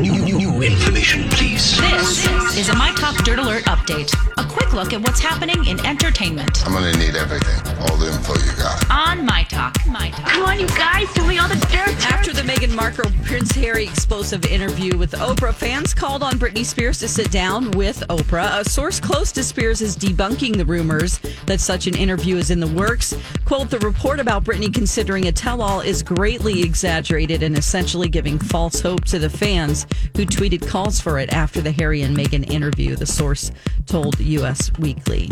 New, new, new information, please. This is a My Talk Dirt Alert update. A quick look at what's happening in entertainment I'm gonna need everything, all the info you got. Meghan Markle Prince Harry explosive interview with Oprah, fans called on Britney Spears to sit down with Oprah. A source close to Spears is debunking the rumors that such an interview is in the works. Quote, the report about Britney considering a tell all is greatly exaggerated and essentially giving false hope to the fans who tweeted calls for it after the Harry and Meghan interview, the source told US Weekly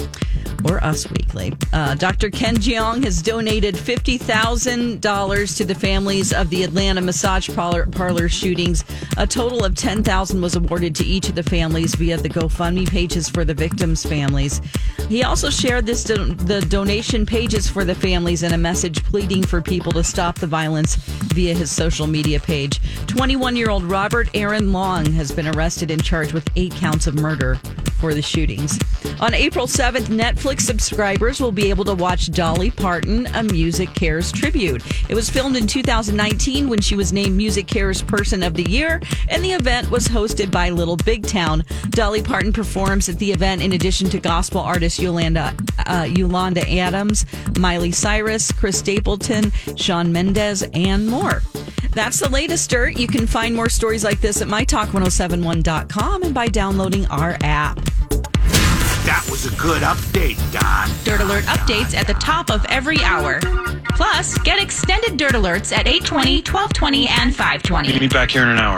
or Us Weekly. Uh, Dr. Ken Jeong has donated $50,000 to the families of the Atlanta massage parlor, parlor shootings. A total of 10000 was awarded to each of the families via the GoFundMe pages for the victims' families. He also shared this do- the donation pages for the families and a message pleading for people to stop the violence via his social media page. 21 year old Robert Aaron Long has been arrested and charged with eight counts of murder for the shootings. On April 7th, Netflix subscribers will be able to watch Dolly Parton, a Music Cares tribute. It was filmed in 2019 when she was named Music Cares Person of the Year, and the event was hosted by Little Big Town. Dolly Parton performs at the event in addition to gospel artist Yolanda, uh, Yolanda Adams, Miley Cyrus, Chris Stapleton, Shawn Mendes, and more. That's the latest dirt. You can find more stories like this at mytalk1071.com and by downloading our app. That was a good update, Don. Dirt Alert updates at the top of every hour. Plus, get extended Dirt Alerts at 820, 1220, and 520. Meet me back here in an hour.